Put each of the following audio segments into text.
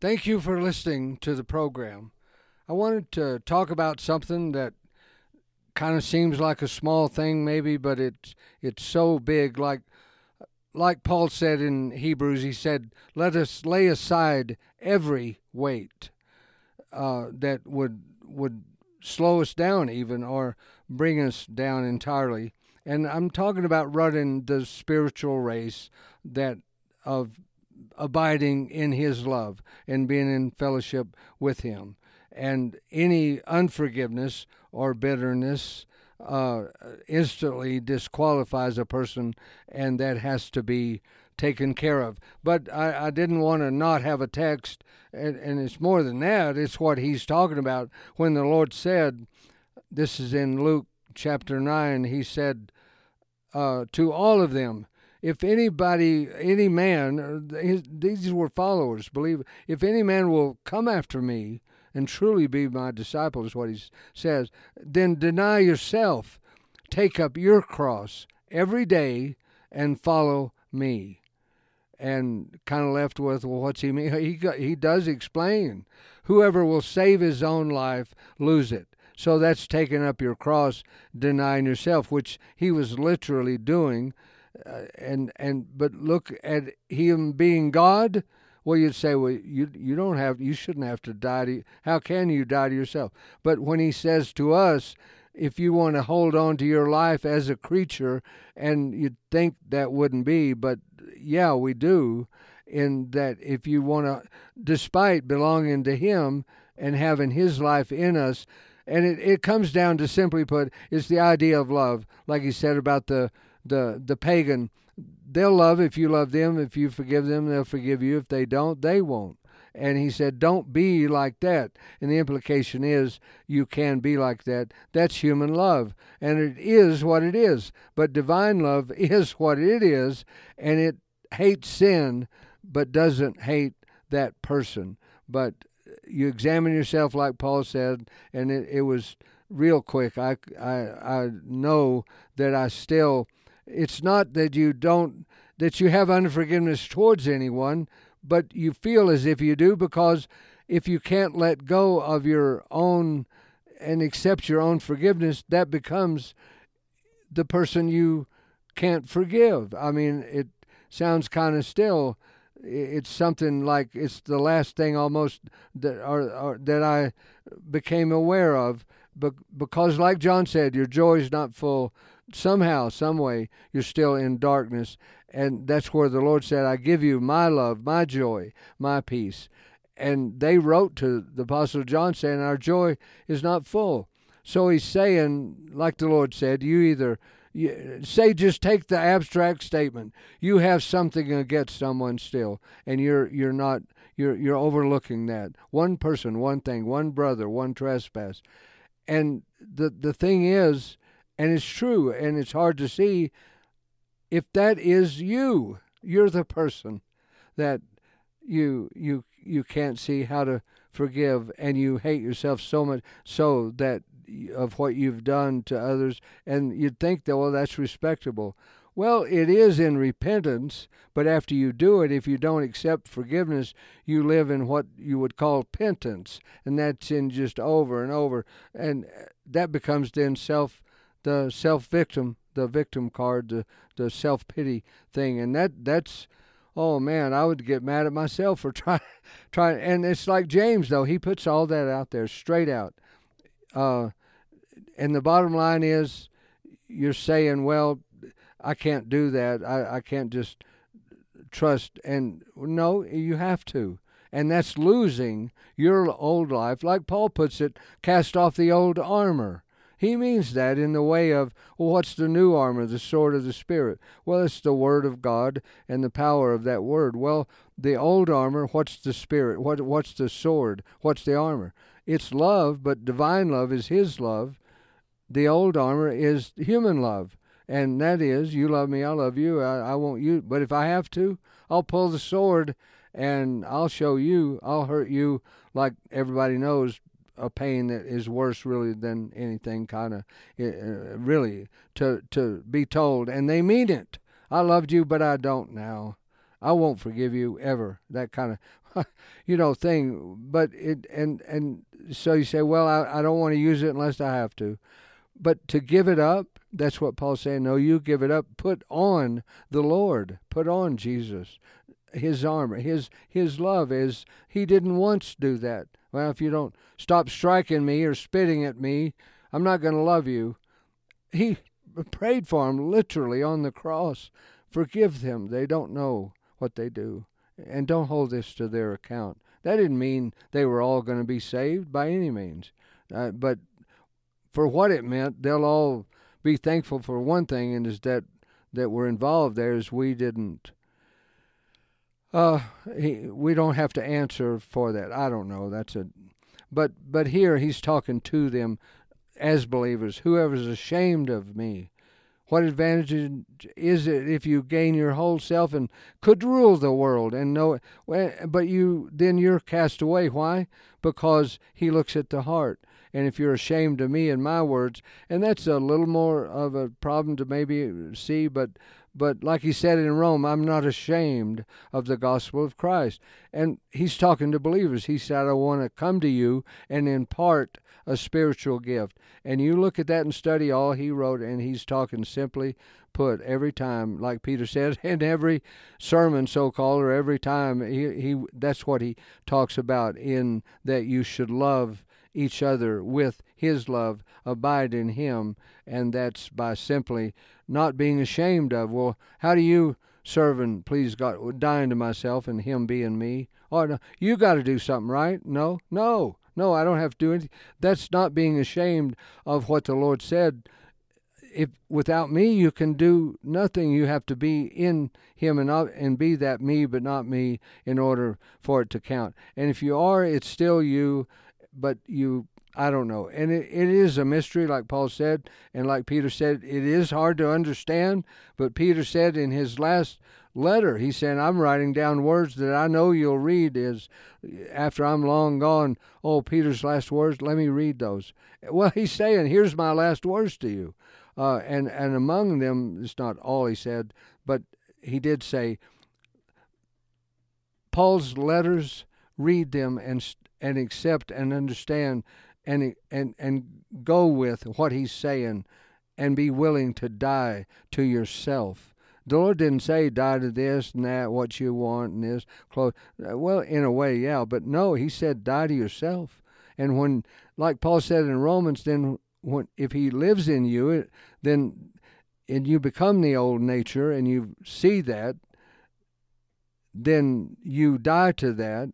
Thank you for listening to the program. I wanted to talk about something that kind of seems like a small thing maybe, but it's it's so big like like Paul said in Hebrews, he said, "Let us lay aside every weight uh, that would would slow us down, even or bring us down entirely." And I'm talking about running the spiritual race that of abiding in His love and being in fellowship with Him, and any unforgiveness or bitterness uh, instantly disqualifies a person, and that has to be taken care of. But I, I didn't want to not have a text, and, and it's more than that. It's what he's talking about when the Lord said, this is in Luke chapter 9, he said uh, to all of them, if anybody, any man, uh, his, these were followers, believe, if any man will come after me, and truly be my disciple, is what he says, then deny yourself, take up your cross every day, and follow me. And kind of left with, well, what's he mean? He, he does explain whoever will save his own life, lose it. So that's taking up your cross, denying yourself, which he was literally doing. Uh, and and but look at him being God well, you'd say, well, you you don't have, you shouldn't have to die to. How can you die to yourself? But when he says to us, if you want to hold on to your life as a creature, and you'd think that wouldn't be, but yeah, we do. In that, if you want to, despite belonging to Him and having His life in us, and it, it comes down to simply put, it's the idea of love, like he said about the the the pagan they'll love if you love them. If you forgive them, they'll forgive you. If they don't, they won't. And he said, Don't be like that. And the implication is you can be like that. That's human love. And it is what it is. But divine love is what it is. And it hates sin, but doesn't hate that person. But you examine yourself, like Paul said, and it, it was real quick. I, I, I know that I still it's not that you don't that you have unforgiveness towards anyone, but you feel as if you do because if you can't let go of your own and accept your own forgiveness, that becomes the person you can't forgive. I mean, it sounds kind of still. It's something like it's the last thing almost that or, or that I became aware of, but because, like John said, your joy is not full somehow, some way, you're still in darkness. And that's where the Lord said, I give you my love, my joy, my peace. And they wrote to the Apostle John saying, Our joy is not full. So he's saying, like the Lord said, you either you, say just take the abstract statement. You have something against someone still, and you're you're not you're you're overlooking that one person, one thing, one brother, one trespass. And the the thing is, and it's true, and it's hard to see if that is you. You're the person that you you you can't see how to forgive, and you hate yourself so much so that of what you've done to others, and you'd think that well that's respectable. Well, it is in repentance, but after you do it, if you don't accept forgiveness, you live in what you would call penance, and that's in just over and over, and that becomes then self the self victim, the victim card, the the self pity thing, and that that's oh man, I would get mad at myself for trying trying. And it's like James though; he puts all that out there straight out. Uh, and the bottom line is, you're saying, well, I can't do that. I I can't just trust. And no, you have to. And that's losing your old life. Like Paul puts it, cast off the old armor. He means that in the way of, well, what's the new armor, the sword of the Spirit? Well, it's the Word of God and the power of that Word. Well, the old armor, what's the Spirit? What, what's the sword? What's the armor? It's love, but divine love is His love. The old armor is human love. And that is, you love me, I love you, I, I won't you. But if I have to, I'll pull the sword and I'll show you, I'll hurt you like everybody knows a pain that is worse really than anything kind of uh, really to to be told and they mean it i loved you but i don't now i won't forgive you ever that kind of you know thing. But it and and so you say, well, I, I don't want to use it unless I have to. But to give it up, that's what Paul's saying. No, you give it up. Put on the Lord. Put on Jesus, His armor, His His love. Is He didn't once do that. Well, if you don't stop striking me or spitting at me, I'm not going to love you. He prayed for him literally on the cross. Forgive them. They don't know what they do. And don't hold this to their account. That didn't mean they were all going to be saved by any means. Uh, but for what it meant, they'll all be thankful for one thing, and is that that we're involved there is we didn't. Uh, he, we don't have to answer for that. I don't know. That's a, but but here he's talking to them as believers. Whoever's ashamed of me, what advantage is it if you gain your whole self and could rule the world and know? But you then you're cast away. Why? Because he looks at the heart. And if you're ashamed of me and my words, and that's a little more of a problem to maybe see, but but like he said in Rome, I'm not ashamed of the gospel of Christ. And he's talking to believers. He said, I want to come to you and impart a spiritual gift. And you look at that and study all he wrote, and he's talking simply put every time, like Peter said, in every sermon, so called, or every time he, he that's what he talks about in that you should love each other with his love, abide in him, and that's by simply not being ashamed of. Well, how do you serve and please God, dying to myself and him being me? Oh, no, you got to do something, right? No, no. No, I don't have to do anything. That's not being ashamed of what the Lord said. If without me you can do nothing, you have to be in Him and and be that me, but not me, in order for it to count. And if you are, it's still you, but you I don't know. And it, it is a mystery, like Paul said, and like Peter said, it is hard to understand. But Peter said in his last letter. He said, I'm writing down words that I know you'll read is after I'm long gone. Oh, Peter's last words, let me read those. Well, he's saying, here's my last words to you. Uh, and, and among them, it's not all he said, but he did say, Paul's letters, read them and, and accept and understand and, and, and go with what he's saying and be willing to die to yourself the Lord didn't say die to this and that, what you want and this clothes. Uh, well, in a way, yeah, but no, He said die to yourself. And when, like Paul said in Romans, then when if He lives in you, then and you become the old nature and you see that, then you die to that,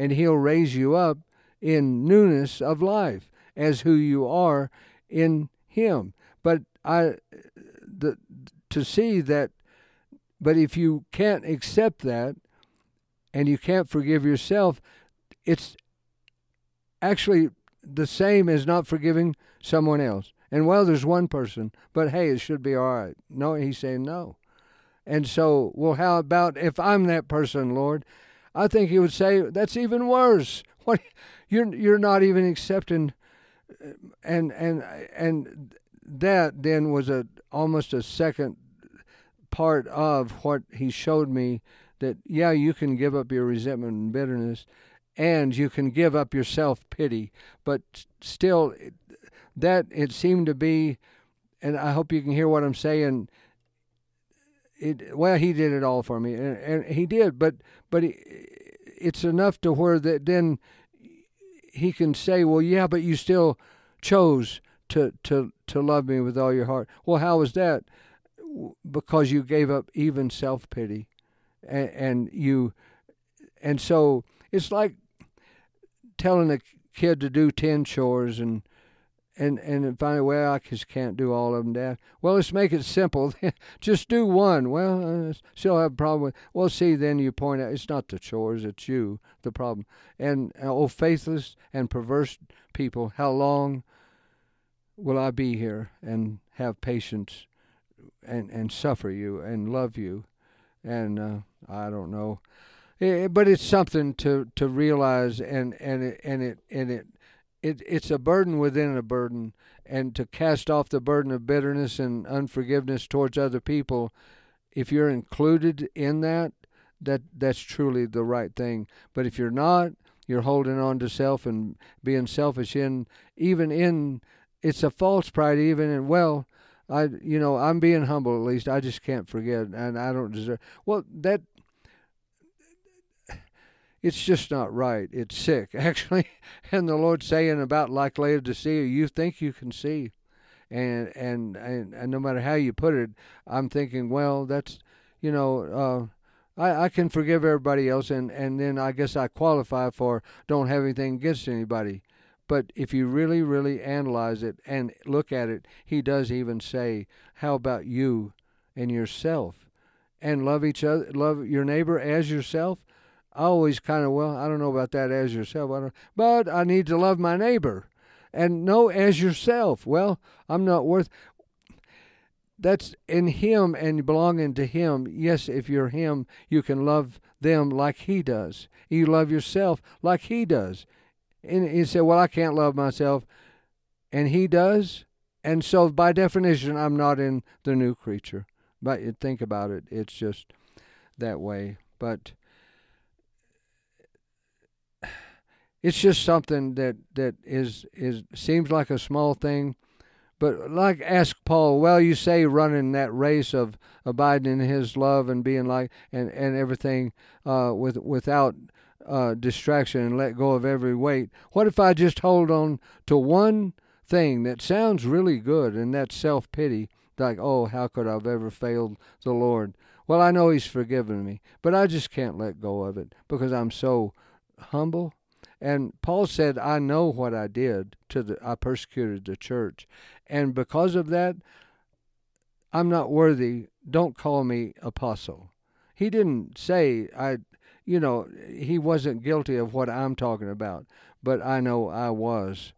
and He'll raise you up in newness of life as who you are in Him. But I, the to see that but if you can't accept that and you can't forgive yourself, it's actually the same as not forgiving someone else. And well, there's one person, but hey, it should be all right. No, he's saying no. And so, well, how about if I'm that person, Lord? I think he would say that's even worse. What you're you're not even accepting, uh, and and and that then was a almost a second part of what he showed me that yeah you can give up your resentment and bitterness and you can give up your self pity but still that it seemed to be and I hope you can hear what I'm saying it well he did it all for me and, and he did but but he, it's enough to where that then he can say well yeah but you still chose to to to love me with all your heart. Well how was that? Because you gave up even self pity, and, and you, and so it's like telling a kid to do ten chores and and and finally, well, I just can't do all of them, Dad. Well, let's make it simple. just do one. Well, I still have a problem with. Well, see, then you point out it's not the chores, it's you the problem. And oh, faithless and perverse people, how long will I be here and have patience and and suffer you and love you, and uh, I don't know, it, eh, but it's something to to realize, and and it and it and it. It, it's a burden within a burden, and to cast off the burden of bitterness and unforgiveness towards other people, if you're included in that, that that's truly the right thing. But if you're not, you're holding on to self and being selfish in even in it's a false pride even in well I you know I'm being humble at least I just can't forget and I don't deserve well that it's just not right it's sick actually and the Lord saying about like Laodicea you think you can see and and and, and no matter how you put it I'm thinking well that's you know uh, I, I can forgive everybody else and, and then I guess I qualify for don't have anything against anybody but if you really, really analyze it and look at it, he does even say, How about you and yourself? And love each other, love your neighbor as yourself. I always kind of, well, I don't know about that as yourself, but I need to love my neighbor. And know as yourself. Well, I'm not worth. That's in Him and belonging to Him. Yes, if you're Him, you can love them like He does. You love yourself like He does. And he said, Well, I can't love myself. And he does. And so, by definition, I'm not in the new creature. But you think about it, it's just that way. But it's just something that, that is, is seems like a small thing. But like ask Paul, well, you say running that race of abiding in his love and being like and, and everything uh, with without uh, distraction and let go of every weight. What if I just hold on to one thing that sounds really good, and that's self pity? Like, oh, how could I have ever failed the Lord? Well, I know He's forgiven me, but I just can't let go of it because I'm so humble. And Paul said, I know what I did to the I persecuted the church. And because of that, I'm not worthy. Don't call me apostle. He didn't say I you know, he wasn't guilty of what I'm talking about, but I know I was.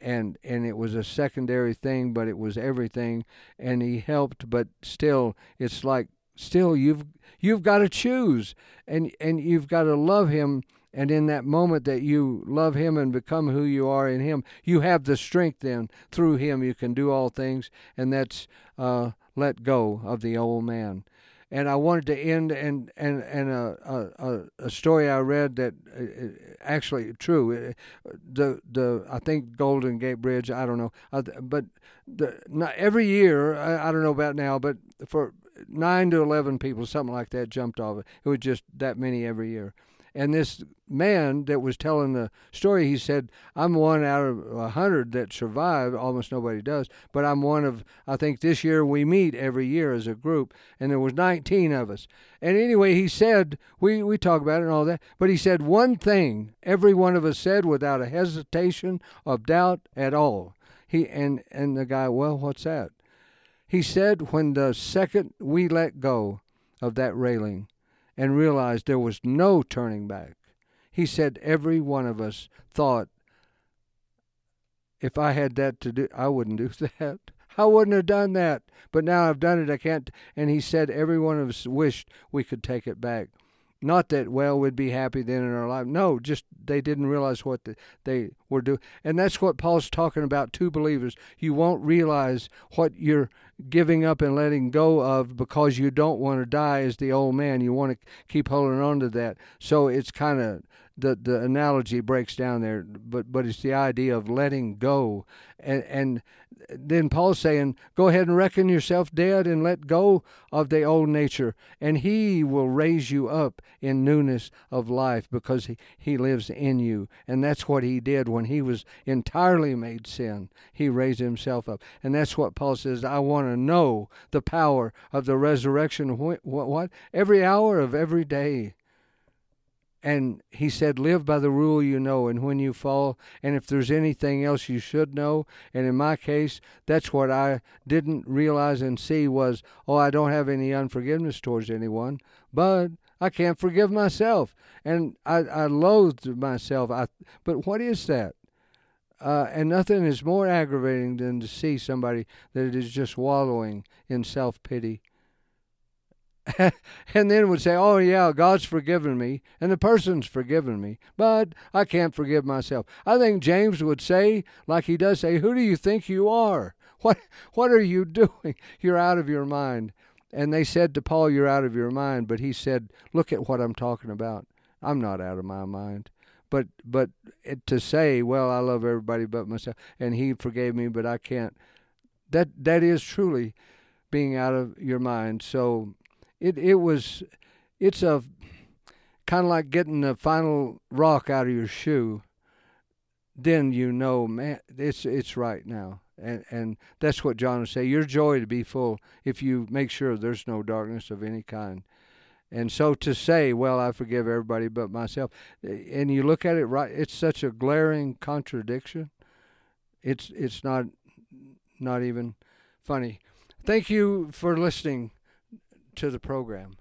And and it was a secondary thing, but it was everything and he helped, but still it's like still you've you've got to choose and and you've got to love him and in that moment that you love him and become who you are in him you have the strength then through him you can do all things and that's uh, let go of the old man and I wanted to end and and and a a, a story I read that uh, uh, actually true. Uh, the the I think Golden Gate Bridge. I don't know, but the not every year I, I don't know about now, but for nine to eleven people, something like that, jumped off it. It was just that many every year. And this man that was telling the story, he said, I'm one out of a hundred that survived. Almost nobody does. But I'm one of, I think this year we meet every year as a group, and there was 19 of us. And anyway, he said, we, we talk about it and all that, but he said one thing every one of us said without a hesitation of doubt at all. He and, and the guy, well, what's that? He said, when the second we let go of that railing, and realized there was no turning back. He said every one of us thought, if I had that to do, I wouldn't do that. I wouldn't have done that. But now I've done it, I can't. And he said every one of us wished we could take it back. Not that, well, we'd be happy then in our life. No, just they didn't realize what the, they were doing. And that's what Paul's talking about to believers. You won't realize what you're giving up and letting go of because you don't want to die as the old man. You want to keep holding on to that. So it's kind of the the analogy breaks down there, but but it's the idea of letting go, and and then Paul's saying, go ahead and reckon yourself dead and let go of the old nature, and He will raise you up in newness of life because He He lives in you, and that's what He did when He was entirely made sin. He raised Himself up, and that's what Paul says. I want to know the power of the resurrection. What, what every hour of every day and he said, Live by the rule you know, and when you fall, and if there's anything else you should know. And in my case, that's what I didn't realize and see was, oh, I don't have any unforgiveness towards anyone, but I can't forgive myself. And I, I loathed myself. I, but what is that? Uh, and nothing is more aggravating than to see somebody that is just wallowing in self pity and then would say, Oh, yeah, God's forgiven me, and the person's forgiven me, but I can't forgive myself. I think James would say, like he does say, Who do you think you are? What, what are you doing? You're out of your mind. And they said to Paul, You're out of your mind. But he said, Look at what I'm talking about. I'm not out of my mind. But but to say, well, I love everybody but myself, and He forgave me, but I can't. That that is truly being out of your mind. So it it was, it's a kind of like getting the final rock out of your shoe. Then you know, man, it's it's right now, and and that's what John would say. Your joy to be full if you make sure there's no darkness of any kind. And so to say, well, I forgive everybody but myself, and you look at it right, it's such a glaring contradiction. It's it's not not even funny. Thank you for listening to the program.